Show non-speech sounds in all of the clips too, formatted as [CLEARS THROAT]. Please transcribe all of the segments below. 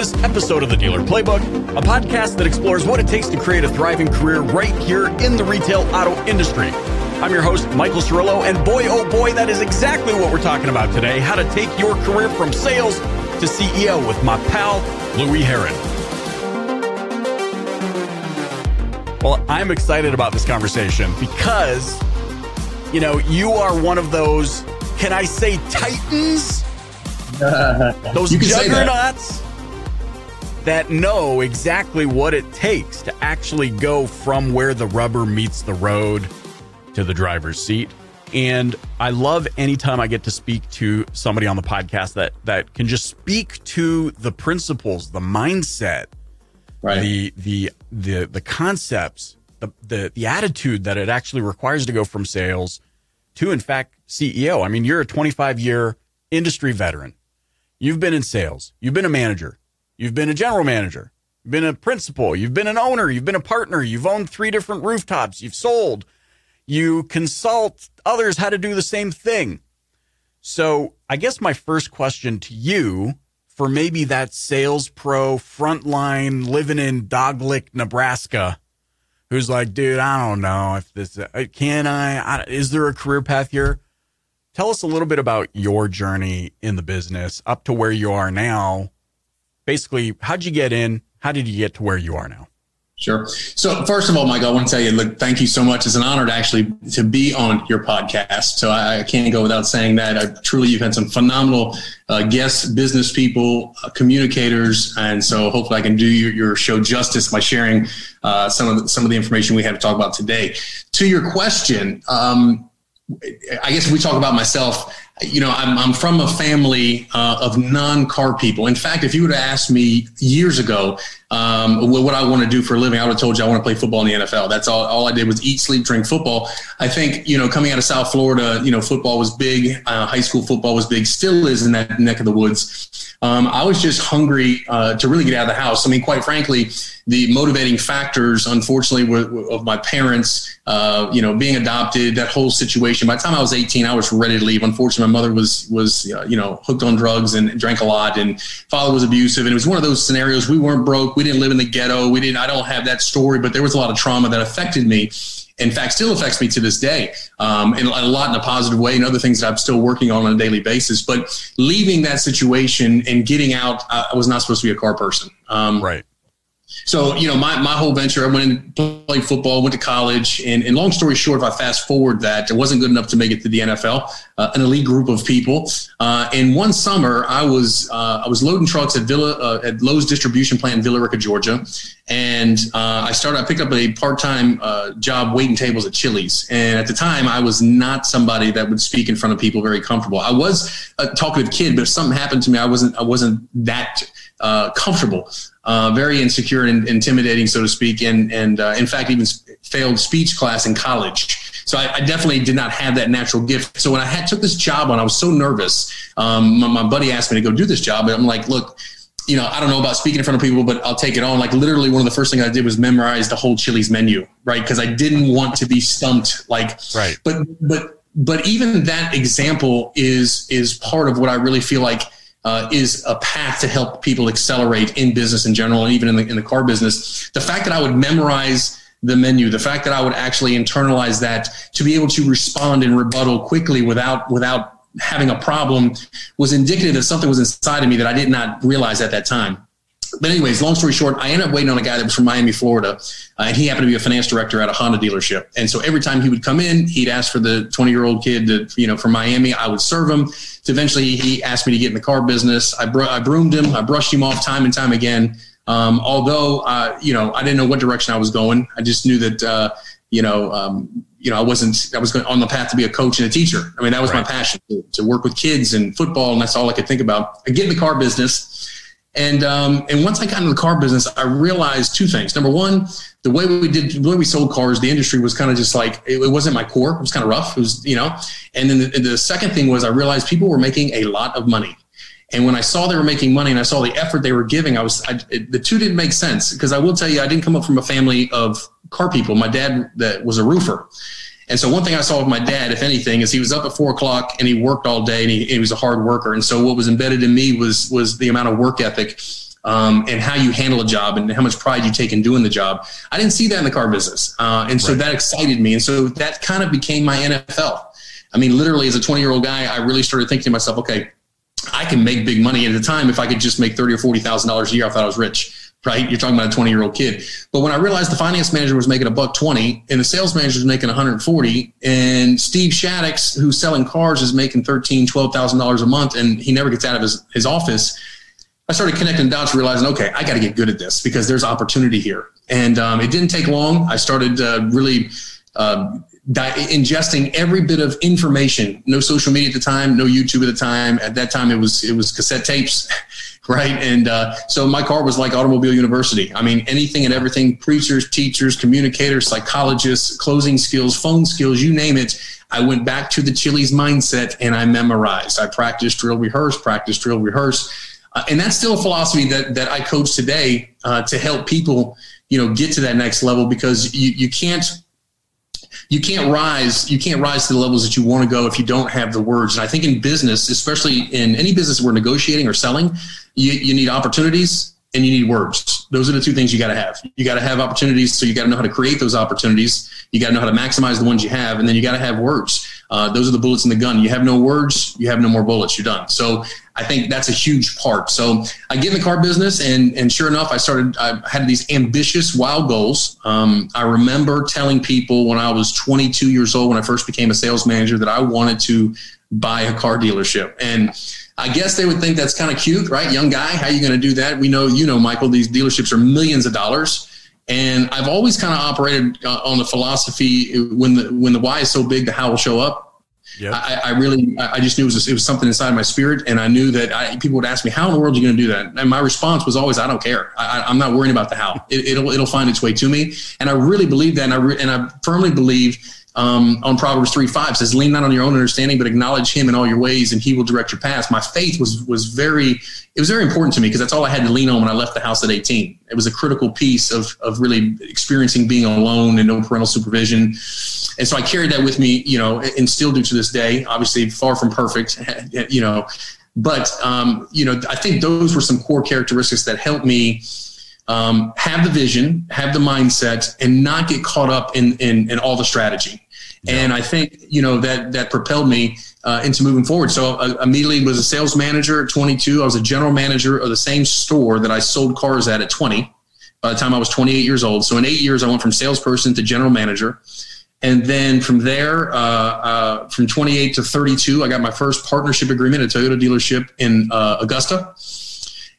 this episode of The Dealer Playbook, a podcast that explores what it takes to create a thriving career right here in the retail auto industry. I'm your host, Michael Cirillo, and boy, oh boy, that is exactly what we're talking about today how to take your career from sales to CEO with my pal, Louie Herron. Well, I'm excited about this conversation because, you know, you are one of those, can I say, titans? [LAUGHS] those juggernauts that. know exactly what it takes to actually go from where the rubber meets the road to the driver's seat. And I love anytime I get to speak to somebody on the podcast that that can just speak to the principles, the mindset, right. the the the the concepts, the, the the attitude that it actually requires to go from sales to in fact CEO. I mean, you're a 25 year industry veteran. You've been in sales. You've been a manager. You've been a general manager. You've been a principal. You've been an owner. You've been a partner. You've owned three different rooftops. You've sold. You consult others how to do the same thing. So I guess my first question to you for maybe that sales pro frontline living in Dog Lick, Nebraska, who's like, dude, I don't know if this, uh, can I, I is there a career path here? Tell us a little bit about your journey in the business up to where you are now. Basically, how'd you get in? How did you get to where you are now? Sure. So first of all, Mike, I want to tell you, look, thank you so much. It's an honor to actually to be on your podcast. So I, I can't go without saying that. I, truly, you've had some phenomenal uh, guests, business people, uh, communicators, and so hopefully I can do your, your show justice by sharing uh, some of the, some of the information we have to talk about today. To your question, um, I guess we talk about myself, you know, I'm, I'm from a family uh, of non car people. In fact, if you would have asked me years ago um, what I want to do for a living, I would have told you I want to play football in the NFL. That's all, all I did was eat, sleep, drink football. I think, you know, coming out of South Florida, you know, football was big. Uh, high school football was big, still is in that neck of the woods. Um, I was just hungry uh, to really get out of the house. I mean, quite frankly, the motivating factors, unfortunately, were, were of my parents, uh, you know, being adopted, that whole situation. By the time I was 18, I was ready to leave. Unfortunately, my mother was was uh, you know hooked on drugs and drank a lot, and father was abusive, and it was one of those scenarios. We weren't broke. We didn't live in the ghetto. We didn't. I don't have that story, but there was a lot of trauma that affected me. In fact, still affects me to this day, um, and a lot in a positive way, and other things that I'm still working on on a daily basis. But leaving that situation and getting out, I was not supposed to be a car person. Um, right so, you know, my, my whole venture, I went and played football, went to college. And, and long story short, if I fast forward that, it wasn't good enough to make it to the NFL, uh, an elite group of people. Uh, and one summer, I was uh, I was loading trucks at Villa uh, at Lowe's distribution plant in Villa Rica, Georgia. And uh, I started, I picked up a part time uh, job waiting tables at Chili's. And at the time, I was not somebody that would speak in front of people very comfortable. I was a talkative kid, but if something happened to me, I wasn't I wasn't that comfortable uh, very insecure and intimidating, so to speak, and and uh, in fact even failed speech class in college. So I, I, definitely did not have that natural gift. So when I had took this job on, I was so nervous. Um, my, my buddy asked me to go do this job, and I'm like, look. You know, I don't know about speaking in front of people, but I'll take it on. Like literally, one of the first things I did was memorize the whole Chili's menu, right? Because I didn't want to be stumped. Like, right. But but but even that example is is part of what I really feel like uh, is a path to help people accelerate in business in general and even in the, in the car business. The fact that I would memorize the menu, the fact that I would actually internalize that to be able to respond and rebuttal quickly without without having a problem was indicative that something was inside of me that I did not realize at that time but anyways, long story short, I ended up waiting on a guy that was from Miami, Florida, uh, and he happened to be a finance director at a Honda dealership. And so every time he would come in, he'd ask for the 20 year old kid to, you know, from Miami. I would serve him. So eventually, he asked me to get in the car business. I, I broomed him. I brushed him off time and time again. Um, although, uh, you know, I didn't know what direction I was going. I just knew that, uh, you know, um, you know, I wasn't, I was on the path to be a coach and a teacher. I mean, that was right. my passion to, to work with kids and football. And that's all I could think about. I get in the car business and um, and once I got into the car business, I realized two things. Number one, the way we did, the way we sold cars, the industry was kind of just like it, it, wasn't my core. It was kind of rough. It was, you know. And then the, the second thing was I realized people were making a lot of money. And when I saw they were making money and I saw the effort they were giving, I was I, it, the two didn't make sense because I will tell you I didn't come up from a family of car people. My dad that was a roofer, and so one thing I saw with my dad, if anything, is he was up at four o'clock and he worked all day and he, he was a hard worker. And so what was embedded in me was was the amount of work ethic um, and how you handle a job and how much pride you take in doing the job. I didn't see that in the car business. Uh, and so right. that excited me. And so that kind of became my NFL. I mean, literally as a 20 year old guy, I really started thinking to myself, okay, I can make big money at the time. If I could just make 30 or $40,000 a year, I thought I was rich right? You're talking about a 20 year old kid. But when I realized the finance manager was making a buck 20 and the sales manager was making 140 and Steve Shaddix, who's selling cars is making 13, $12,000 a month and he never gets out of his, his office. I started connecting dots, realizing, okay, I got to get good at this because there's opportunity here. And um, it didn't take long. I started uh, really uh, di- ingesting every bit of information. No social media at the time, no YouTube at the time. At that time, it was it was cassette tapes right? And uh, so my car was like Automobile University. I mean, anything and everything preachers, teachers, communicators, psychologists, closing skills, phone skills, you name it. I went back to the Chili's mindset and I memorized. I practiced, drill, rehearse, practice, drill, rehearse. Uh, and that's still a philosophy that, that I coach today uh, to help people, you know, get to that next level because you, you can't you can't rise you can't rise to the levels that you want to go if you don't have the words and i think in business especially in any business we're negotiating or selling you, you need opportunities and you need words. Those are the two things you got to have. You got to have opportunities, so you got to know how to create those opportunities. You got to know how to maximize the ones you have, and then you got to have words. Uh, those are the bullets in the gun. You have no words, you have no more bullets. You're done. So I think that's a huge part. So I get in the car business, and and sure enough, I started. I had these ambitious, wild goals. Um, I remember telling people when I was 22 years old, when I first became a sales manager, that I wanted to buy a car dealership, and I guess they would think that's kind of cute, right? Young guy, how you going to do that? We know, you know, Michael, these dealerships are millions of dollars. And I've always kind of operated uh, on the philosophy when the when the why is so big, the how will show up. Yep. I, I, really, I just knew it was, it was something inside my spirit. And I knew that I, people would ask me, how in the world are you going to do that? And my response was always, I don't care. I, am not worrying about the how it, will it'll find its way to me. And I really believe that. And I, re, and I firmly believe um, on Proverbs 3 5 says, lean not on your own understanding, but acknowledge him in all your ways and he will direct your paths. My faith was, was very, it was very important to me because that's all I had to lean on when I left the house at 18. It was a critical piece of, of really experiencing being alone and no parental supervision. And so I carried that with me, you know, and still do to this day, obviously far from perfect, [LAUGHS] you know, but, um, you know, I think those were some core characteristics that helped me um, have the vision, have the mindset, and not get caught up in in, in all the strategy. Yeah. And I think you know that that propelled me uh, into moving forward. So uh, immediately was a sales manager at 22. I was a general manager of the same store that I sold cars at at 20. By the time I was 28 years old, so in eight years I went from salesperson to general manager. And then from there, uh, uh, from 28 to 32, I got my first partnership agreement at Toyota dealership in uh, Augusta.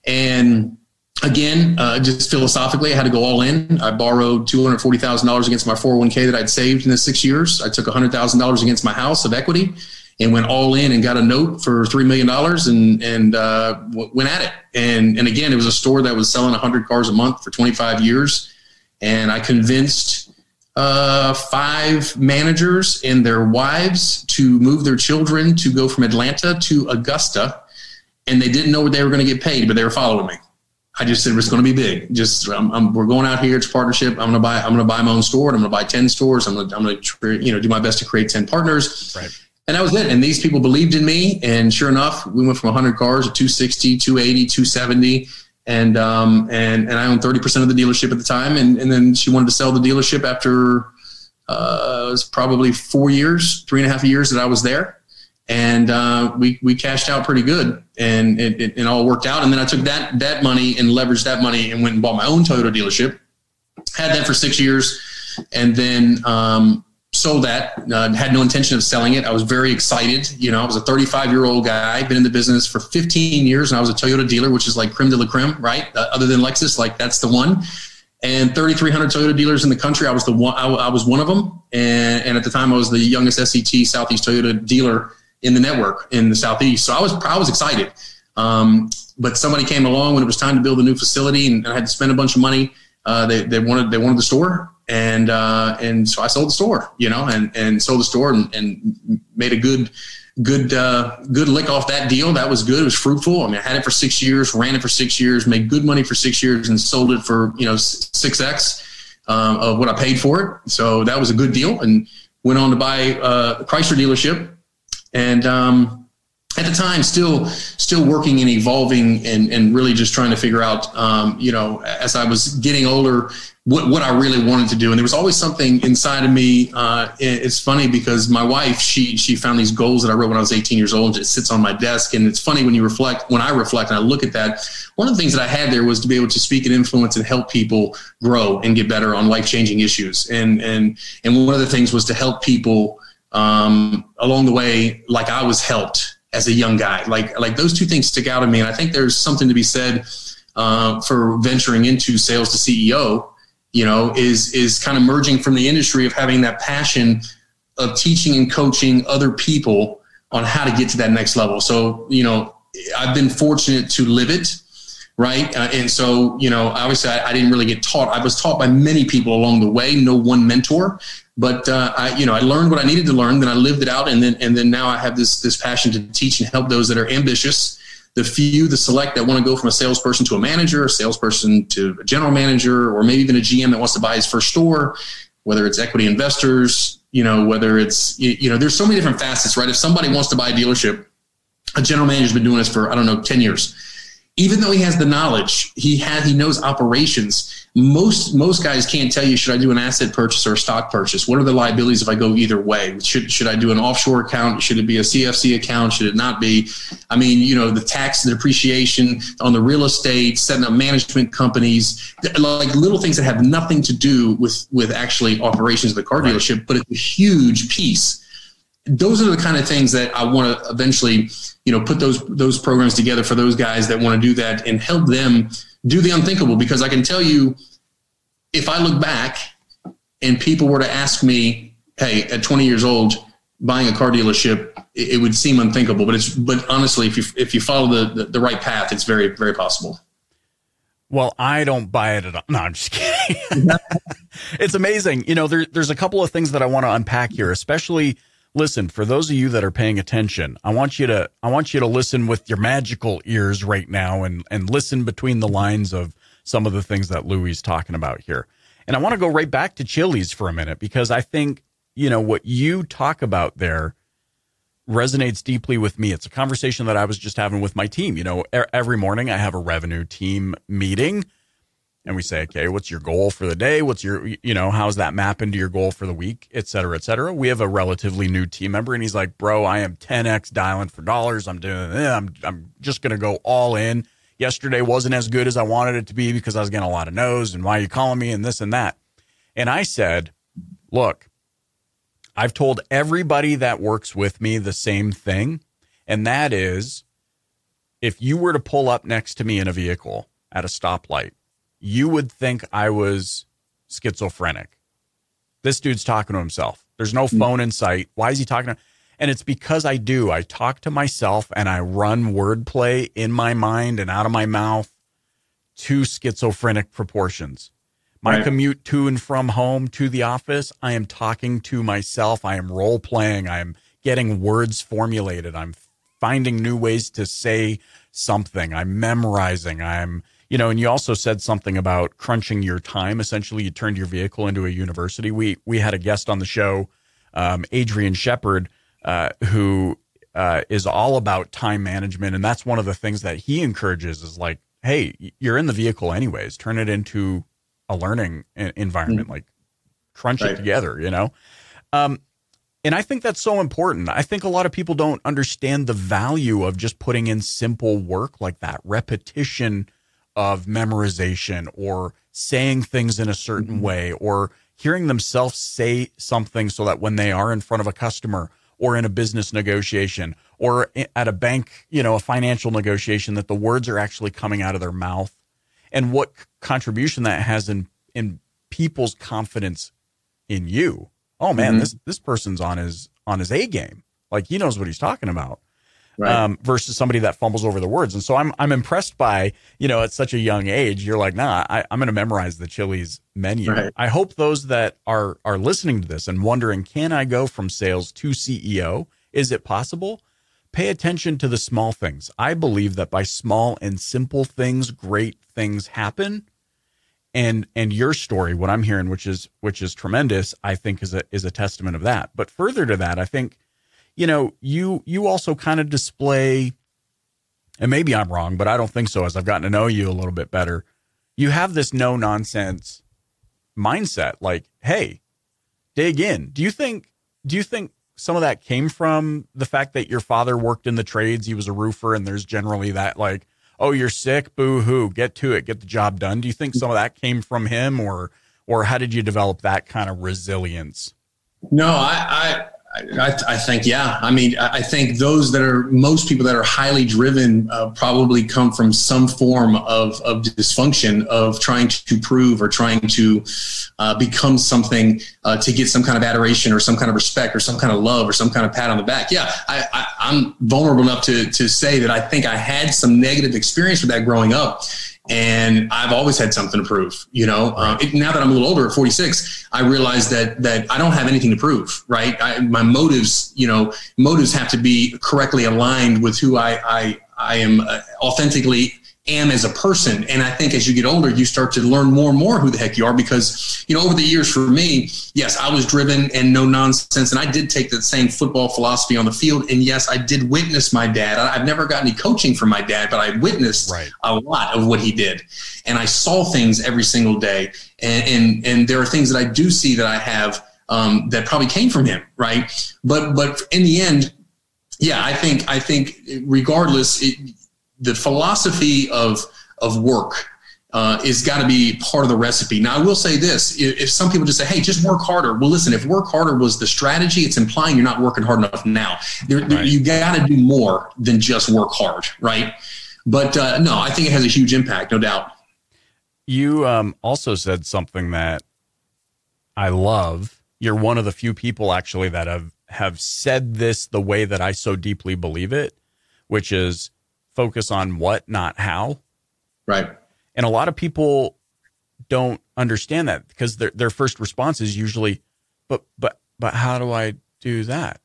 And again, uh, just philosophically, I had to go all in. I borrowed two hundred forty thousand dollars against my four hundred oh one k that I'd saved in the six years. I took hundred thousand dollars against my house of equity and went all in and got a note for three million dollars and and uh, went at it. And and again, it was a store that was selling hundred cars a month for twenty five years, and I convinced. Uh, five managers and their wives to move their children to go from Atlanta to Augusta, and they didn't know what they were going to get paid, but they were following me. I just said it's going to be big. Just I'm, I'm, we're going out here. It's a partnership. I'm going to buy. I'm going to buy my own store. And I'm going to buy ten stores. I'm going to I'm going to you know do my best to create ten partners. Right. And that was it. And these people believed in me. And sure enough, we went from 100 cars to 260, 280, 270. And um and and I owned 30 percent of the dealership at the time. And and then she wanted to sell the dealership after uh, it was probably four years, three and a half years that I was there and uh, we we cashed out pretty good, and it, it, it, all worked out. And then I took that that money and leveraged that money and went and bought my own Toyota dealership. Had that for six years, and then um, sold that. Uh, had no intention of selling it. I was very excited. You know, I was a 35 year old guy, been in the business for 15 years, and I was a Toyota dealer, which is like creme de la creme, right? Uh, other than Lexus, like that's the one. And 3,300 Toyota dealers in the country. I was the one. I, I was one of them, and, and at the time, I was the youngest SCT Southeast Toyota dealer in the network in the southeast. So I was I was excited. Um, but somebody came along when it was time to build a new facility, and I had to spend a bunch of money. Uh, they they wanted they wanted the store, and uh, and so I sold the store, you know, and and sold the store and, and made a good good uh, good lick off that deal. That was good. It was fruitful. I mean, I had it for six years, ran it for six years, made good money for six years, and sold it for you know six x um, of what I paid for it. So that was a good deal, and went on to buy uh, a Chrysler dealership and um, at the time still still working and evolving and, and really just trying to figure out um, you know as i was getting older what, what i really wanted to do. And there was always something inside of me uh, it's funny because my wife she she found these goals that i wrote when i was 18 years old. It sits on my desk. And it's funny when you reflect when i reflect and i look at that one of the things that i had there was to be able to speak and influence and help people grow and get better on life-changing issues. And and and one of the things was to help people um, along the way like i was helped as a young guy. Like like those two things stick out to me, and I think there's something to be said uh, for venturing into sales to CEO. You know, is is kind of merging from the industry of having that passion of teaching and coaching other people on how to get to that next level. So you know, I've been fortunate to live it. Right. Uh, and so, you know, obviously I, I didn't really get taught. I was taught by many people along the way, no one mentor but uh, I, you know, I learned what I needed to learn. Then I lived it out, and then and then now I have this this passion to teach and help those that are ambitious, the few, the select that want to go from a salesperson to a manager, a salesperson to a general manager, or maybe even a GM that wants to buy his first store. Whether it's equity investors, you know, whether it's you know, there's so many different facets, right? If somebody wants to buy a dealership, a general manager's been doing this for I don't know ten years even though he has the knowledge, he had he knows operations. Most most guys can't tell you should I do an asset purchase or a stock purchase. What are the liabilities if I go either way? Should should I do an offshore account? Should it be a CFC account? Should it not be? I mean, you know, the tax, the depreciation on the real estate, setting up management companies, like little things that have nothing to do with with actually operations of the car dealership, but it's a huge piece those are the kind of things that I want to eventually, you know, put those those programs together for those guys that want to do that and help them do the unthinkable. Because I can tell you, if I look back and people were to ask me, "Hey, at 20 years old, buying a car dealership," it, it would seem unthinkable. But it's but honestly, if you if you follow the, the, the right path, it's very very possible. Well, I don't buy it at all. No, I'm just kidding. [LAUGHS] it's amazing. You know, there, there's a couple of things that I want to unpack here, especially listen, for those of you that are paying attention, I want you to I want you to listen with your magical ears right now and and listen between the lines of some of the things that Louie is talking about here. And I want to go right back to Chili's for a minute because I think, you know, what you talk about there resonates deeply with me. It's a conversation that I was just having with my team. You know, every morning I have a revenue team meeting and we say, okay, what's your goal for the day? What's your, you know, how's that map into your goal for the week, et cetera, et cetera. We have a relatively new team member and he's like, bro, I am 10X dialing for dollars. I'm doing, eh, I'm, I'm just going to go all in. Yesterday wasn't as good as I wanted it to be because I was getting a lot of no's and why are you calling me and this and that. And I said, look, I've told everybody that works with me the same thing. And that is if you were to pull up next to me in a vehicle at a stoplight you would think I was schizophrenic. This dude's talking to himself. There's no hmm. phone in sight. Why is he talking to? And it's because I do. I talk to myself and I run wordplay in my mind and out of my mouth to schizophrenic proportions. My right. commute to and from home to the office, I am talking to myself. I am role playing. I am getting words formulated. I'm finding new ways to say something. I'm memorizing. I'm you know, and you also said something about crunching your time. Essentially, you turned your vehicle into a university. We we had a guest on the show, um, Adrian Shepard, uh, who uh, is all about time management, and that's one of the things that he encourages. Is like, hey, you're in the vehicle anyways. Turn it into a learning environment. Mm-hmm. Like, crunch right. it together. You know. Um, and I think that's so important. I think a lot of people don't understand the value of just putting in simple work like that, repetition of memorization or saying things in a certain mm-hmm. way or hearing themselves say something so that when they are in front of a customer or in a business negotiation or at a bank, you know, a financial negotiation that the words are actually coming out of their mouth and what contribution that has in in people's confidence in you. Oh man, mm-hmm. this this person's on his on his A game. Like he knows what he's talking about right. um, versus somebody that fumbles over the words. And so I'm I'm impressed by you know at such a young age. You're like, nah, I, am going to memorize the Chili's menu. Right. I hope those that are are listening to this and wondering, can I go from sales to CEO? Is it possible? Pay attention to the small things. I believe that by small and simple things, great things happen. And and your story, what I'm hearing, which is which is tremendous, I think is a is a testament of that. But further to that, I think you know, you you also kind of display and maybe I'm wrong, but I don't think so as I've gotten to know you a little bit better. You have this no nonsense mindset like, "Hey, dig in." Do you think do you think some of that came from the fact that your father worked in the trades, he was a roofer and there's generally that like, "Oh, you're sick, boo hoo, get to it, get the job done." Do you think some of that came from him or or how did you develop that kind of resilience? No, I, I, I, think, yeah. I mean, I think those that are most people that are highly driven uh, probably come from some form of, of dysfunction of trying to prove or trying to uh, become something uh, to get some kind of adoration or some kind of respect or some kind of love or some kind of pat on the back. Yeah, I, I'm vulnerable enough to, to say that I think I had some negative experience with that growing up and I've always had something to prove. You know, it, now that I'm a little older, at 46, I realize that that I don't have anything to prove. Right, I, my motives, you know, motives have to be correctly aligned with who I I, I am uh, authentically am as a person. And I think as you get older, you start to learn more and more who the heck you are because, you know, over the years for me, yes, I was driven and no nonsense. And I did take the same football philosophy on the field. And yes, I did witness my dad. I've never got any coaching from my dad, but I witnessed right. a lot of what he did. And I saw things every single day. And, and, and there are things that I do see that I have um, that probably came from him. Right. But, but in the end, yeah, I think, I think regardless, it, the philosophy of of work uh, is got to be part of the recipe. Now, I will say this: if, if, some people just say, "Hey, just work harder," well, listen. If work harder was the strategy, it's implying you're not working hard enough now. There, right. there, you got to do more than just work hard, right? But uh, no, I think it has a huge impact, no doubt. You um, also said something that I love. You're one of the few people actually that have have said this the way that I so deeply believe it, which is focus on what, not how. Right. And a lot of people don't understand that because their their first response is usually, but but but how do I do that?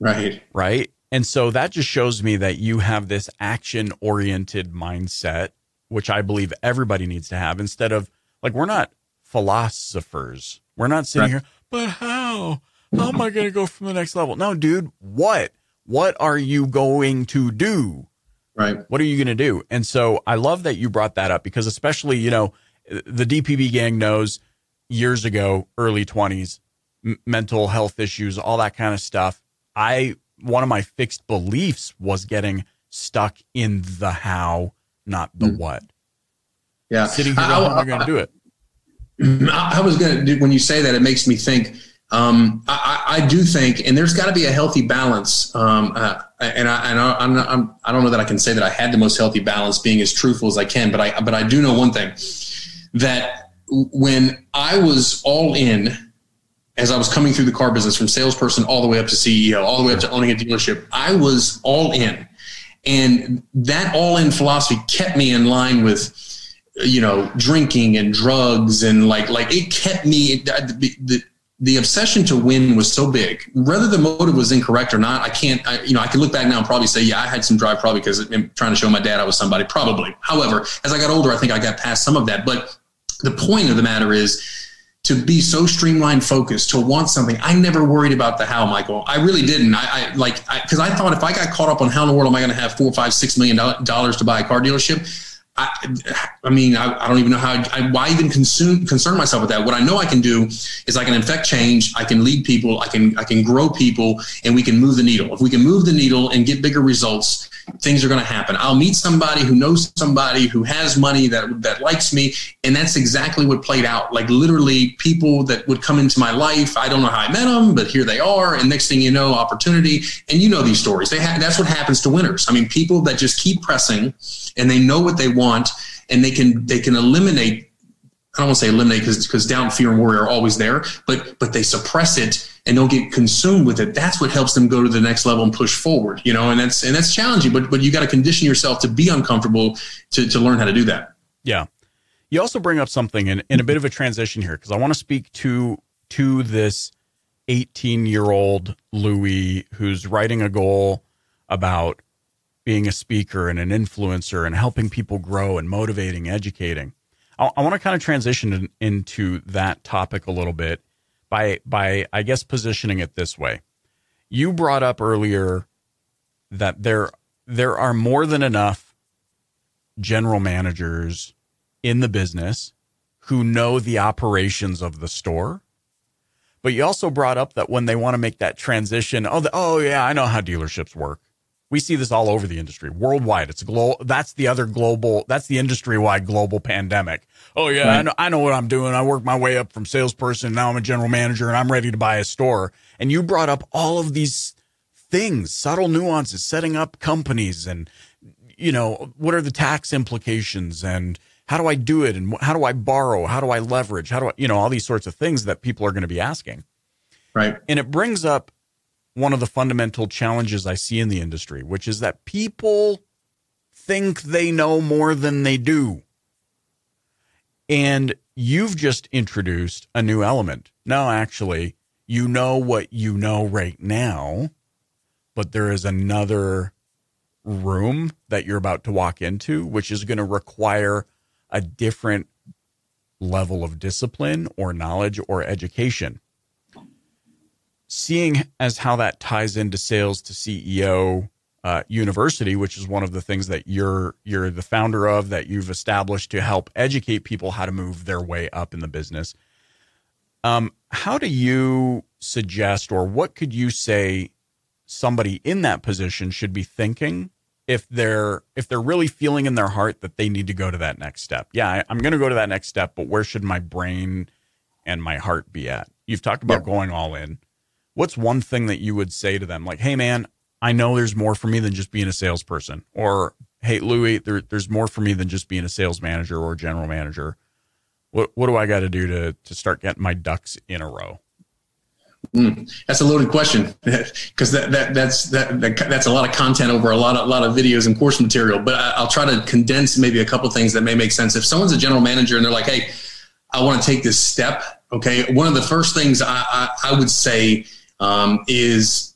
Right. Right. And so that just shows me that you have this action oriented mindset, which I believe everybody needs to have instead of like, we're not philosophers. We're not sitting right. here, but how? How am I going to go from the next level? No, dude, what? What are you going to do? Right. What are you going to do? And so I love that you brought that up because, especially, you know, the DPB gang knows years ago, early 20s, m- mental health issues, all that kind of stuff. I, one of my fixed beliefs was getting stuck in the how, not the mm. what. Yeah. Sitting here, how am I going to do it? [CLEARS THROAT] I was going to, when you say that, it makes me think um, I, I, do think, and there's got to be a healthy balance. Um, uh, and I, and I, I'm, I'm, I don't know that I can say that I had the most healthy balance, being as truthful as I can. But I, but I do know one thing that when I was all in, as I was coming through the car business, from salesperson all the way up to CEO, all the way up to owning a dealership, I was all in, and that all in philosophy kept me in line with you know drinking and drugs and like like it kept me the, the, the obsession to win was so big. Whether the motive was incorrect or not, I can't. I, you know, I can look back now and probably say, yeah, I had some drive, probably because I'm trying to show my dad I was somebody. Probably. However, as I got older, I think I got past some of that. But the point of the matter is to be so streamlined focused to want something i never worried about the how michael i really didn't i, I like because I, I, thought if i got caught up on how in the world am i going to have four five six million dollars to buy a car dealership I, I mean, I, I, don't even know how, I, why even consume, concern myself with that. What I know I can do is I can infect change. I can lead people. I can, I can grow people and we can move the needle. If we can move the needle and get bigger results, things are going to happen. I'll meet somebody who knows somebody who has money that, that likes me. And that's exactly what played out. Like literally people that would come into my life. I don't know how I met them, but here they are. And next thing you know, opportunity. And you know these stories. They ha- that's what happens to winners. I mean, people that just keep pressing and they know what they want and they can, they can eliminate I don't want to say eliminate because because doubt, fear, and worry are always there, but but they suppress it and don't get consumed with it. That's what helps them go to the next level and push forward. You know, and that's and that's challenging, but but you got to condition yourself to be uncomfortable to to learn how to do that. Yeah. You also bring up something in, in a bit of a transition here because I want to speak to to this 18 year old Louie who's writing a goal about being a speaker and an influencer and helping people grow and motivating, educating. I, I want to kind of transition in, into that topic a little bit by by I guess positioning it this way. You brought up earlier that there there are more than enough general managers in the business who know the operations of the store. But you also brought up that when they want to make that transition, oh, the, oh yeah, I know how dealerships work. We see this all over the industry, worldwide. It's a global. That's the other global. That's the industry-wide global pandemic. Oh yeah, right. I know. I know what I'm doing. I work my way up from salesperson. Now I'm a general manager, and I'm ready to buy a store. And you brought up all of these things, subtle nuances, setting up companies, and you know what are the tax implications, and how do I do it, and how do I borrow, how do I leverage, how do I, you know, all these sorts of things that people are going to be asking. Right. And it brings up one of the fundamental challenges I see in the industry, which is that people think they know more than they do. And you've just introduced a new element. No, actually, you know what you know right now, but there is another room that you're about to walk into, which is going to require a different level of discipline or knowledge or education seeing as how that ties into sales to CEO uh, university, which is one of the things that you're you're the founder of that you've established to help educate people how to move their way up in the business. Um, how do you suggest, or what could you say, somebody in that position should be thinking if they're if they're really feeling in their heart that they need to go to that next step? Yeah, I, am going to go to that next step, but where should my brain and my heart be at? You've talked about going all in what's one thing that you would say to them? Like, hey, man, I know there's more for me than just being a salesperson. Or, hey, Louie, there, there's more for me than just being a sales manager or general manager. What, what do I got to do to, to start getting my ducks in a row? Mm, that's a loaded question [LAUGHS] because that, that that's that, that, that's a lot of content over a lot of a lot of videos and course material. But I, will try to condense maybe a couple things that may make sense. If someone's a general manager and they're like, "Hey, I want to take this step," okay, one of the first things I, I, I would say um, is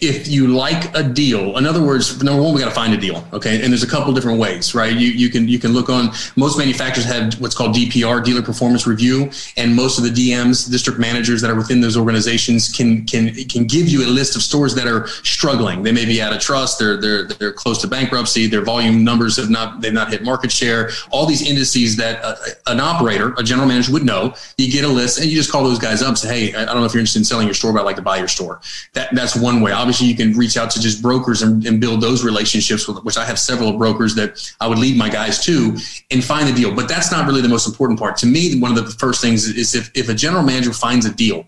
if you like a deal in other words number one we got to find a deal okay? And there's a couple different ways right? You, you can you can look on most manufacturers have what's called dpr dealer performance review and most of the dms district managers that are within those organizations can can can give you a list of stores that are struggling. They may be out of trust they're they're they're close to bankruptcy their volume numbers have not they've not hit market share. All these indices that uh, an operator a general manager would know you get a list and you just call those guys up and say hey i don't know if you're interested in selling your store but i'd like to buy your store. That that's one way. obviously you can reach out to just brokers and, and build those relationships with which I have several brokers that I would lead my guys to and find the deal. But that's not really the most important part. To me, one of the first things is if, if a general manager finds a deal,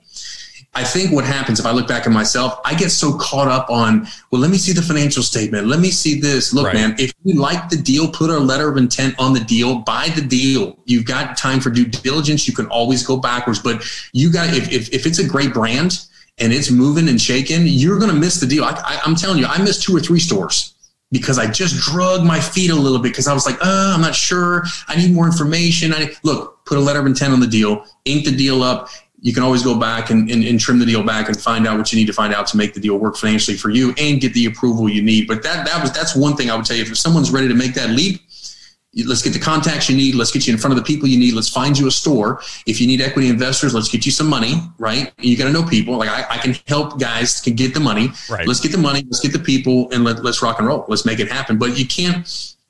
I think what happens if I look back at myself, I get so caught up on, well, let me see the financial statement. Let me see this. Look, right. man, if you like the deal, put a letter of intent on the deal, buy the deal. You've got time for due diligence. You can always go backwards, but you got, if, if, if it's a great brand, and it's moving and shaking, you're going to miss the deal. I, am telling you, I missed two or three stores because I just drug my feet a little bit because I was like, oh, I'm not sure. I need more information. I look, put a letter of intent on the deal, ink the deal up. You can always go back and, and, and, trim the deal back and find out what you need to find out to make the deal work financially for you and get the approval you need. But that that was that's one thing I would tell you. If someone's ready to make that leap, let's get the contacts you need. Let's get you in front of the people you need. Let's find you a store. If you need equity investors let's get you some money right? You got to know people. Like I, I, can help guys can get the money. Right. let's get the money. Let's get the people and let, let's rock and roll. Let's make it happen. But you can't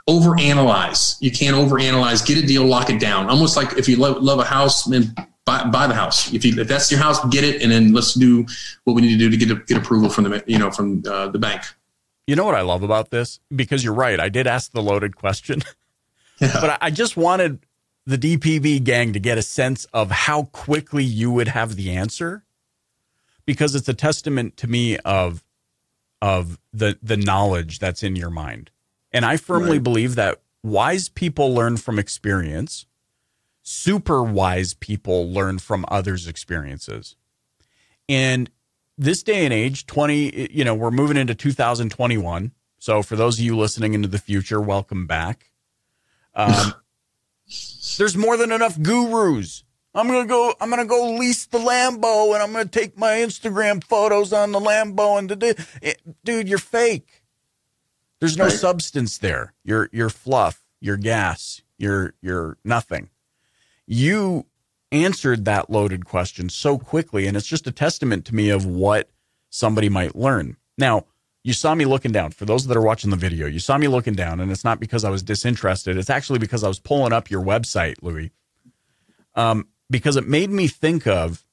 overanalyze. You can't overanalyze. Get a deal lock it down. Almost like if you love, love a house and buy, buy the house. If, you, if that's your house get it and then let's do what we need to do to get, a, get approval from the you know from uh, the bank. You know what I love about this? Because you're right. I did ask the loaded question. [LAUGHS] Yeah. But I just wanted the DPB gang to get a sense of how quickly you would have the answer because it's a testament to me of of the the knowledge that's in your mind. And I firmly right. believe that wise people learn from experience. Super wise people learn from others' experiences. And this day and age, 20, you know, we're moving into 2021. So for those of you listening into the future, welcome back. Um, there's more than enough gurus. I'm gonna go. I'm gonna go lease the Lambo, and I'm gonna take my Instagram photos on the Lambo. And the, it, dude, you're fake. There's no right. substance there. You're you're fluff. You're gas. You're you're nothing. You answered that loaded question so quickly, and it's just a testament to me of what somebody might learn. Now, you saw me looking down. For those that are watching the video, you saw me looking down, and it's not because I was disinterested. It's actually because I was pulling up your website, Louie, um, because it made me think of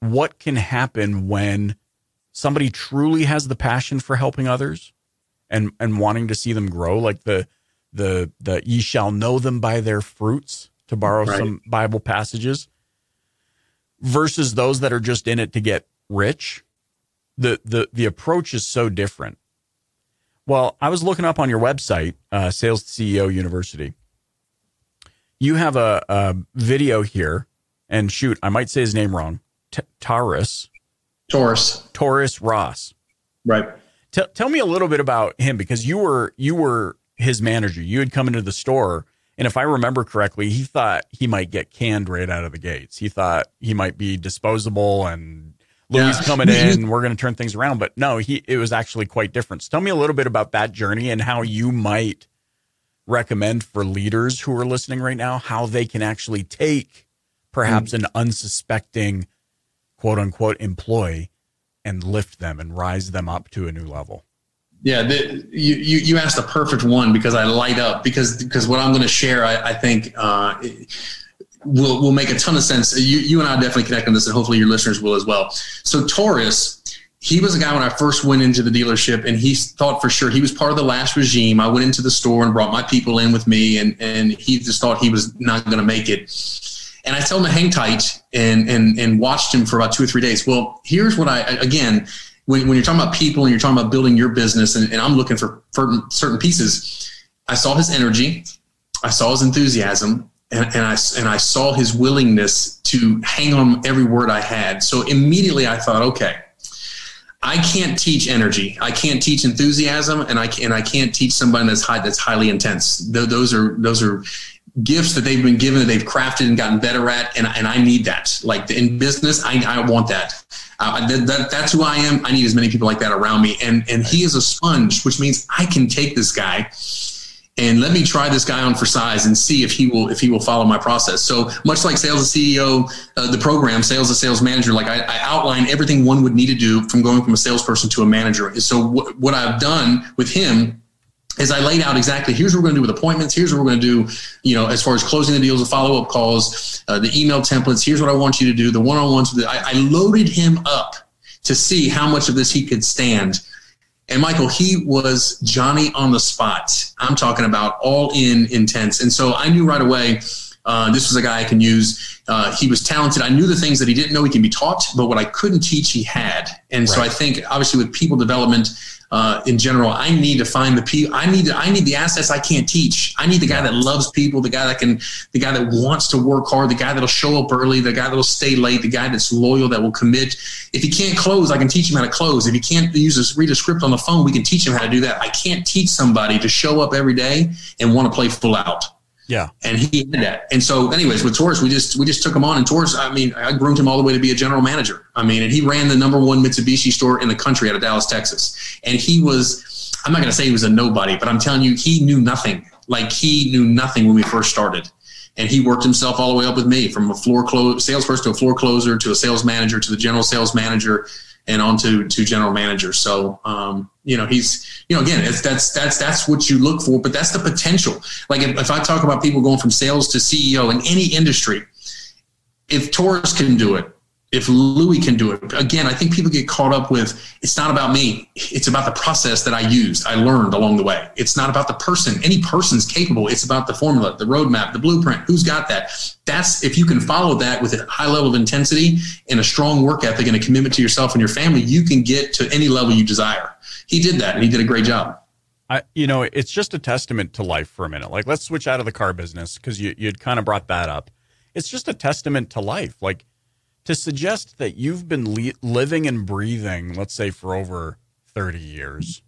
what can happen when somebody truly has the passion for helping others and and wanting to see them grow, like the the the ye shall know them by their fruits, to borrow right. some Bible passages, versus those that are just in it to get rich the the the approach is so different. Well, I was looking up on your website, uh, Sales CEO University. You have a, a, video here, and shoot, I might say his name wrong. T- Taurus. Taurus. Taurus Ross. Right. T- tell me a little bit about him because you were you were his manager. You had come into the store, and if I remember correctly, he thought he might get canned right out of the gates. He thought he might be disposable and Louie yeah. coming in, we're going to turn things around. But no, he it was actually quite different. So tell me a little bit about that journey and how you might recommend for leaders who are listening right now how they can actually take perhaps mm. an unsuspecting quote unquote employee and lift them and rise them up to a new level. Yeah, the, you, you you asked the perfect one because I light up because because what I'm going to share I, I think uh, will will make a ton of sense. You you and I definitely connect on this, and hopefully your listeners will as well. So Taurus, he was a guy when I first went into the dealership, and he thought for sure he was part of the last regime. I went into the store and brought my people in with me, and and he just thought he was not going to make it. And I told him to hang tight and and and watched him for about two or three days. Well, here's what I again. When, when you're talking about people and you're talking about building your business, and, and I'm looking for certain, certain pieces, I saw his energy, I saw his enthusiasm, and, and I and I saw his willingness to hang on every word I had. So immediately I thought, okay, I can't teach energy. I can't teach enthusiasm, and I and I can't teach somebody that's high that's highly intense. Those are those are gifts that they've been given that they've crafted and gotten better at, and and I need that. Like in business, I I want that. Uh, that, that, that's who I am. I need as many people like that around me, and and he is a sponge, which means I can take this guy and let me try this guy on for size and see if he will if he will follow my process. So much like sales as CEO, uh, the program sales as sales manager, like I, I, outline everything one would need to do from going from a salesperson to a manager. So what I've done with him is I laid out exactly here's what we're going to do with appointments. Here's what we're going to do, you know, as far as closing the deals, the follow up calls, uh, the email templates. Here's what I want you to do. The one on ones. I, I loaded him up to see how much of this he could stand and Michael, he was Johnny on the spot. I'm talking about all in intense. And so I knew right away uh, this was a guy I can use. Uh, he was talented. I knew the things that he didn't know he can be taught, but what I couldn't teach, he had. And right. so I think, obviously, with people development, uh, in general. I need to find the people. I need to, I need the assets I can't teach. I need the guy that loves people, the guy that can, the guy that wants to work hard, the guy that'll show up early, the guy that'll stay late, the guy that's loyal, that will commit. If he can't close, I can teach him how to close. If he can't use a, read a script on the phone, we can teach him how to do that. I can't teach somebody to show up every day and want to play full out. Yeah. And he did that. And so anyways, with Taurus, we just we just took him on and Taurus, I mean, I groomed him all the way to be a general manager. I mean, and he ran the number one Mitsubishi store in the country out of Dallas, Texas. And he was I'm not gonna say he was a nobody, but I'm telling you, he knew nothing. Like he knew nothing when we first started. And he worked himself all the way up with me from a floor close salesperson to a floor closer to a sales manager to the general sales manager and on to, general manager. So, um, you know, he's, you know, again, it's, that's, that's, that's what you look for, but that's the potential. Like if, if I talk about people going from sales to CEO in any industry, if Taurus can do it, if Louie can do it. Again, I think people get caught up with it's not about me. It's about the process that I used, I learned along the way. It's not about the person. Any person's capable. It's about the formula, the roadmap, the blueprint. Who's got that? That's if you can follow that with a high level of intensity and a strong work ethic and a commitment to yourself and your family, you can get to any level you desire. He did that and he did a great job. I, you know, it's just a testament to life for a minute. Like, let's switch out of the car business because you, you'd kind of brought that up. It's just a testament to life. Like, to suggest that you've been le- living and breathing, let's say, for over 30 years,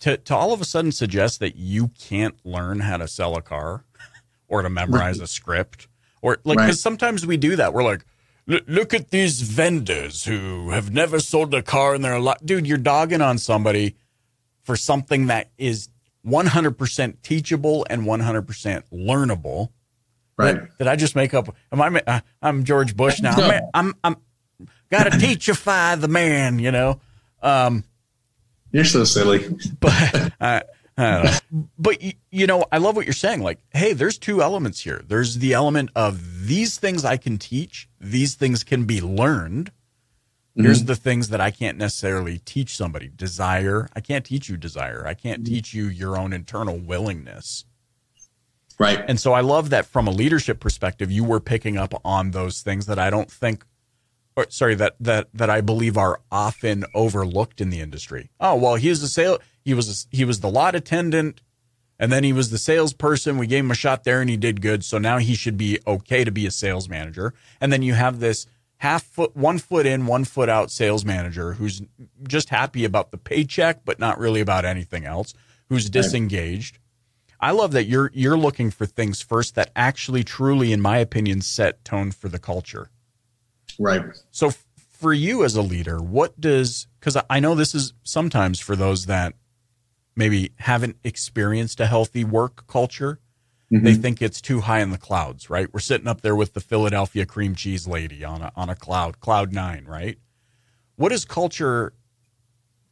to, to all of a sudden suggest that you can't learn how to sell a car [LAUGHS] or to memorize a script or like, because right. sometimes we do that. We're like, look at these vendors who have never sold a car in their life. Dude, you're dogging on somebody for something that is 100% teachable and 100% learnable Right. Did, did I just make up? Am I? Uh, I'm George Bush now. No. I'm, I'm, I'm Got to [LAUGHS] teachify the man, you know. Um, You're so silly. [LAUGHS] But uh, but you know, I love what you're saying. Like, hey, there's two elements here. There's the element of these things I can teach. These things can be learned. Mm-hmm. Here's the things that I can't necessarily teach somebody. Desire. I can't teach you desire. I can't mm-hmm. teach you your own internal willingness. Right. And so I love that from a leadership perspective, you were picking up on those things that I don't think or sorry, that that that I believe are often overlooked in the industry. Oh, well, he was a sale he was a, he was the lot attendant and then he was the salesperson. We gave him a shot there and he did good. So now he should be okay to be a sales manager. And then you have this half foot, one foot in, one foot out sales manager who's just happy about the paycheck, but not really about anything else, who's disengaged. I love that you're you're looking for things first that actually truly in my opinion set tone for the culture. Right. So f- for you as a leader, what does cuz I know this is sometimes for those that maybe haven't experienced a healthy work culture, mm-hmm. they think it's too high in the clouds, right? We're sitting up there with the Philadelphia cream cheese lady on a on a cloud, cloud 9, right? What does culture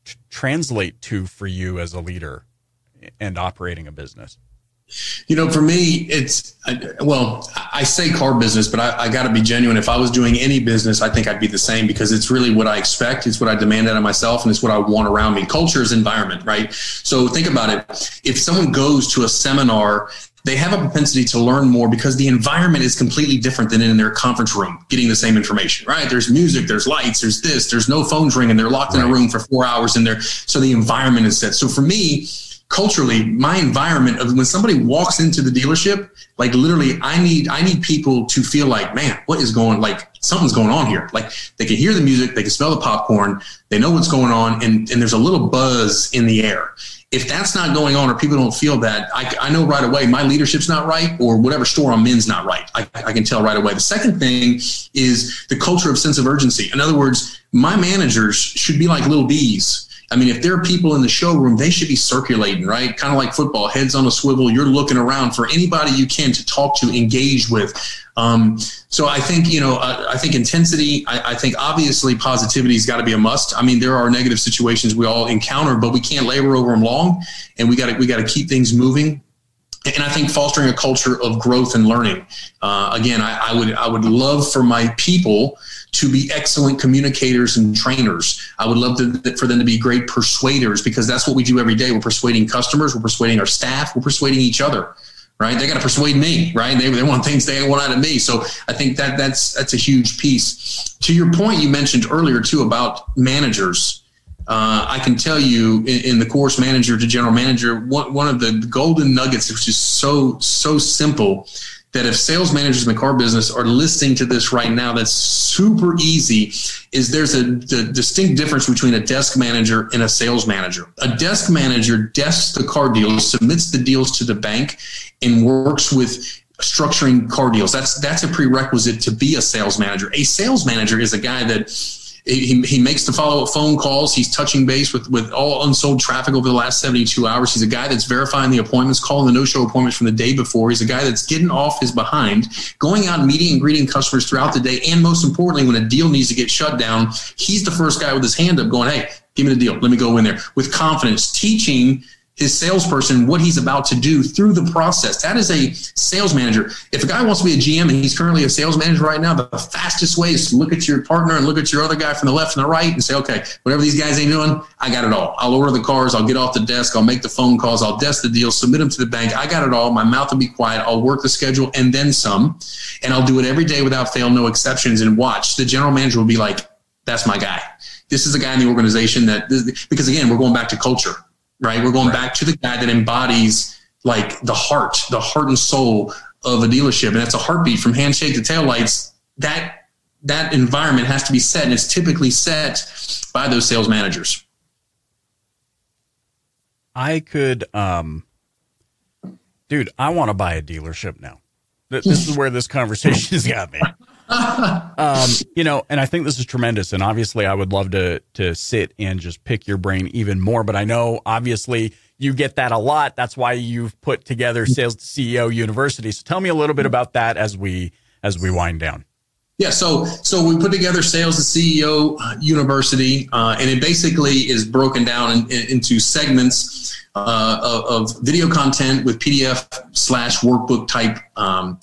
t- translate to for you as a leader? And operating a business? You know, for me, it's well, I say car business, but I, I got to be genuine. If I was doing any business, I think I'd be the same because it's really what I expect. It's what I demand out of myself, and it's what I want around me. Culture is environment, right? So think about it. If someone goes to a seminar they have a propensity to learn more because the environment is completely different than in their conference room getting the same information right there's music there's lights there's this there's no phones ringing they're locked right. in a room for four hours in there so the environment is set so for me culturally my environment of when somebody walks into the dealership like literally i need i need people to feel like man what is going like something's going on here. Like they can hear the music they can smell the popcorn they know what's going on and, and there's a little buzz in the air. If that's not going on or people don't feel that I, I know right away my leadership's not right or whatever store i'm in's not right. I, I can tell right away. The second thing is the culture of sense of urgency. In other words my managers should be like little bees I mean, if there are people in the showroom, they should be circulating, right? Kind of like football, heads on a swivel. You're looking around for anybody you can to talk to, engage with. Um, so I think, you know, I, I think intensity, I, I, think obviously positivity has got to be a must. I mean, there are negative situations we all encounter, but we can't labor over them long and we got to, we got to keep things moving and I think fostering a culture of growth and learning. Uh, again, I, I, would I would love for my people to be excellent communicators and trainers. I would love to, for them to be great persuaders because that's what we do every day. We're persuading customers, we're persuading our staff, we're persuading each other. Right? They got to persuade me, right? They, they want things they want out of me. So I think that that's that's a huge piece. To your point, you mentioned earlier too about managers uh, I can tell you in, in, the course manager to general manager, one, one of the golden nuggets, which is so, so simple that if sales managers in the car business are listening to this right now, that's super easy. Is there's a, a, distinct difference between a desk manager and a sales manager. A desk manager desks the car deals, submits the deals to the bank, and works with structuring car deals. That's that's a prerequisite to be a sales manager. A sales manager is a guy that he, he makes the follow up phone calls. He's touching base with, with all unsold traffic over the last 72 hours. He's a guy that's verifying the appointments, calling the no show appointments from the day before. He's a guy that's getting off his behind, going out meeting and greeting customers throughout the day. And most importantly, when a deal needs to get shut down, he's the first guy with his hand up going, Hey, give me the deal. Let me go in there with confidence, teaching his salesperson what he's about to do through the process. That is a sales manager. If a guy wants to be a GM and he's currently a sales manager right now, the fastest way is to look at your partner and look at your other guy from the left and the right and say, okay, whatever these guys ain't doing, I got it all. I'll order the cars, I'll get off the desk, I'll make the phone calls, I'll desk the deal, submit them to the bank. I got it all. My mouth will be quiet. I'll work the schedule and then some. And I'll do it every day without fail, no exceptions. And watch the general manager will be like, that's my guy. This is a guy in the organization that, because again, we're going back to culture right? We're going right. back to the guy that embodies like the heart, the heart and soul of a dealership. And that's a heartbeat from handshake to taillights. That that environment has to be set, and it's typically set by those sales managers. I could, um, dude, I want to buy a dealership now. This is [LAUGHS] where this conversation has got me. Um, you know, and I think this is tremendous. And obviously, I would love to to sit and just pick your brain even more. But I know, obviously, you get that a lot. That's why you've put together Sales CEO University. So tell me a little bit about that as we as we wind down. Yeah, so so we put together Sales to CEO University, uh, and it basically is broken down in, in, into segments uh, of, of, video content with PDF slash workbook type. Um,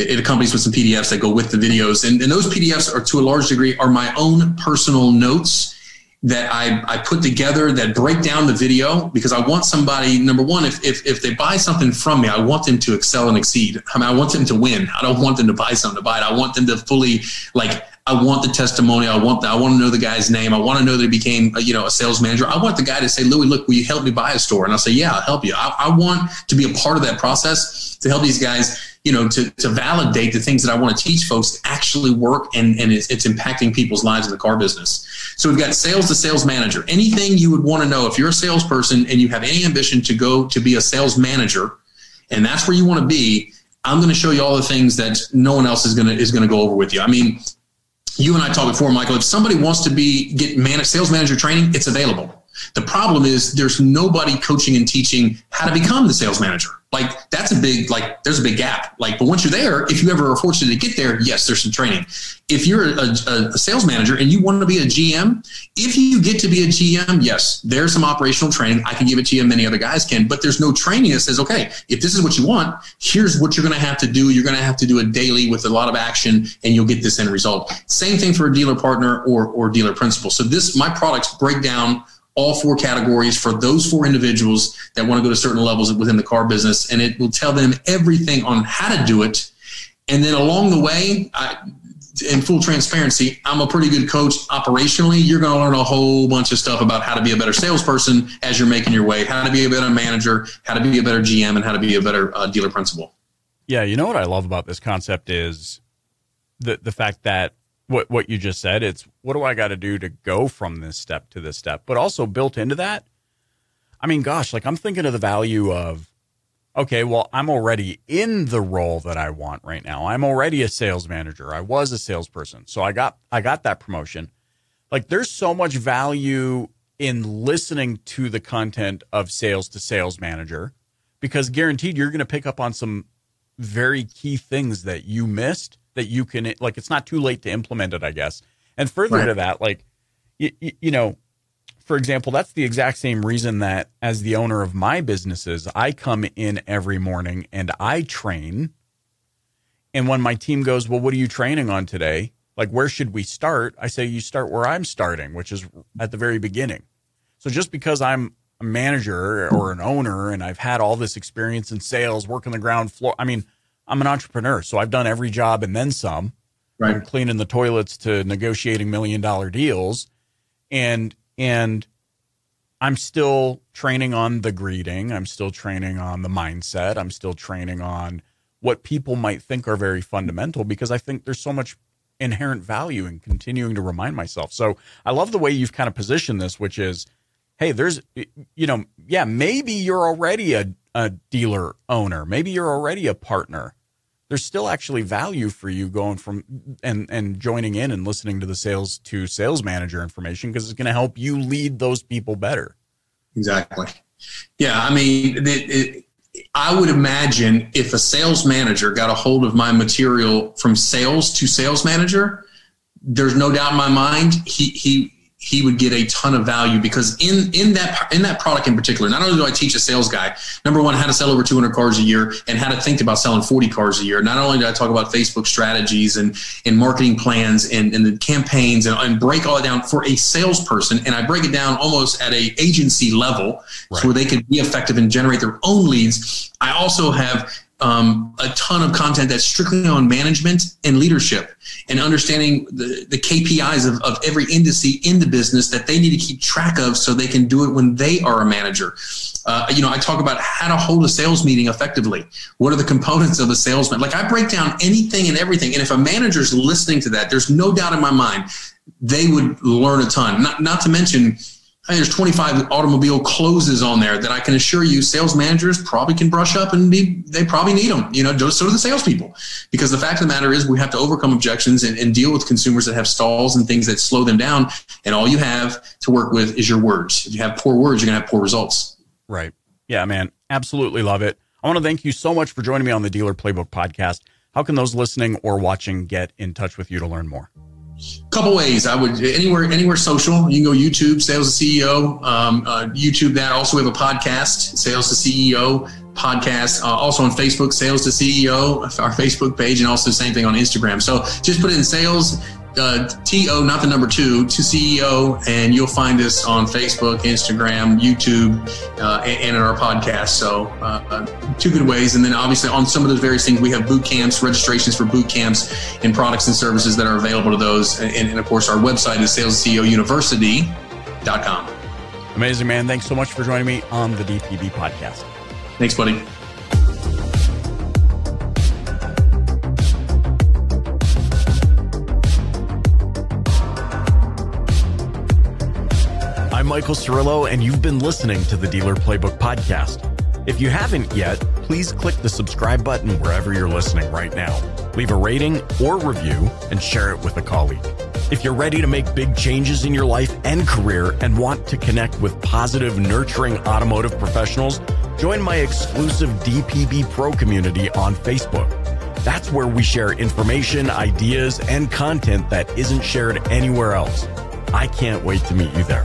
it, accompanies with some PDFs that go with the videos, and, and those PDFs are to a large degree are my own personal notes that I, I put together that break down the video because I want somebody, number one, if, if, if they buy something from me, I want them to excel and exceed. I mean, I want them to win. I don't want them to buy something to buy it. I want them to fully like, I want the testimony. I want the, I want to know the guy's name. I want to know that he became, a, you know, a sales manager. I want the guy to say, Louie, look, will you help me buy a store? And I'll say, yeah, I'll help you. I, I want to be a part of that process to help these guys you know, to, to validate the things that I want to teach folks actually work and, and it's, it's impacting people's lives in the car business. So we've got sales to sales manager. Anything you would want to know if you're a salesperson and you have any ambition to go to be a sales manager, and that's where you want to be, I'm going to show you all the things that no one else is going to is going to go over with you. I mean, you and I talked before, Michael. If somebody wants to be get manage, sales manager training, it's available. The problem is there's nobody coaching and teaching how to become the sales manager. Like that's a big like there's a big gap. Like, but once you're there, if you ever are fortunate to get there, yes, there's some training. If you're a, a, sales manager and you want to be a GM, if you get to be a GM, yes, there's some operational training. I can give it to you, many other guys can, but there's no training that says, okay, if this is what you want, here's what you're going to have to do. You're going to have to do it daily with a lot of action, and you'll get this end result. Same thing for a dealer partner or or dealer principal. So this my products break down all four categories for those four individuals that want to go to certain levels within the car business. And it will tell them everything on how to do it. And then along the way, I, in full transparency, I'm a pretty good coach operationally. You're going to learn a whole bunch of stuff about how to be a better salesperson as you're making your way, how to be a better manager, how to be a better GM, and how to be a better uh, dealer principal. Yeah, you know what I love about this concept is the the fact that what what you just said. It's what do I got to do to go from this step to this step? But also built into that, I mean, gosh, like I'm thinking of the value of okay, well, I'm already in the role that I want right now. I'm already a sales manager. I was a salesperson. So I got I got that promotion. Like there's so much value in listening to the content of sales to sales manager because guaranteed you're going to pick up on some very key things that you missed that you can like it's not too late to implement it i guess. And further right. to that like you, you know for example that's the exact same reason that as the owner of my businesses i come in every morning and i train. And when my team goes well what are you training on today? Like where should we start? I say you start where i'm starting which is at the very beginning. So just because i'm a manager or an owner and i've had all this experience in sales working the ground floor i mean I'm an entrepreneur, so I've done every job and then some. Right. From cleaning the toilets to negotiating million dollar deals. And and I'm still training on the greeting. I'm still training on the mindset. I'm still training on what people might think are very fundamental because I think there's so much inherent value in continuing to remind myself. So I love the way you've kind of positioned this, which is, hey, there's, you know, yeah, maybe you're already a, a dealer owner. Maybe you're already a partner there's still actually value for you going from and and joining in and listening to the sales to sales manager information because it's going to help you lead those people better. Exactly. Yeah, I mean, it, it, I would imagine if a sales manager got a hold of my material from sales to sales manager, there's no doubt in my mind he he he would get a ton of value because in in that in that product in particular, not only do I teach a sales guy number one how to sell over 200 cars a year and how to think about selling 40 cars a year. Not only do I talk about Facebook strategies and and marketing plans and, and the campaigns and, and break all it down for a salesperson, and I break it down almost at a agency level, right. so where they can be effective and generate their own leads. I also have um, a ton of content that's strictly on management and leadership and understanding the, the KPIs of, of every industry in the business that they need to keep track of so they can do it when they are a manager. Uh, you know, I talk about how to hold a sales meeting effectively. What are the components of a salesman? Like I break down anything and everything. And if a manager's listening to that, there's no doubt in my mind they would learn a ton. Not, not to mention, there's 25 automobile closes on there that I can assure you sales managers probably can brush up and be, they probably need them, you know, so do the salespeople. Because the fact of the matter is we have to overcome objections and, and deal with consumers that have stalls and things that slow them down. And all you have to work with is your words. If you have poor words, you're going to have poor results. Right. Yeah, man. Absolutely love it. I want to thank you so much for joining me on the Dealer Playbook podcast. how can those listening or watching get in touch with you to learn more? Couple ways. I would anywhere anywhere social. You can go youtube sales to ceo um, uh, youtube that. Also we have a podcast sales to ceo podcast uh, also on facebook sales to ceo our facebook page and also the same thing on instagram. So just put in sales uh, TO, not the number two, to CEO, and you'll find us on Facebook, Instagram, YouTube, uh, and, and, in our podcast. So, uh, two good ways. And then, obviously, on some of those various things, we have boot camps, registrations for boot camps, and products and services that are available to those. And, and of course, our website is salesceouniversity.com. Amazing, man. Thanks so much for joining me on the DPB podcast. Thanks, buddy. I'm Michael Cirillo, and you've been listening to the Dealer Playbook Podcast. If you haven't yet, please click the subscribe button wherever you're listening right now. Leave a rating or review and share it with a colleague. If you're ready to make big changes in your life and career and want to connect with positive, nurturing automotive professionals, join my exclusive DPB Pro community on Facebook. That's where we share information, ideas, and content that isn't shared anywhere else. I can't wait to meet you there.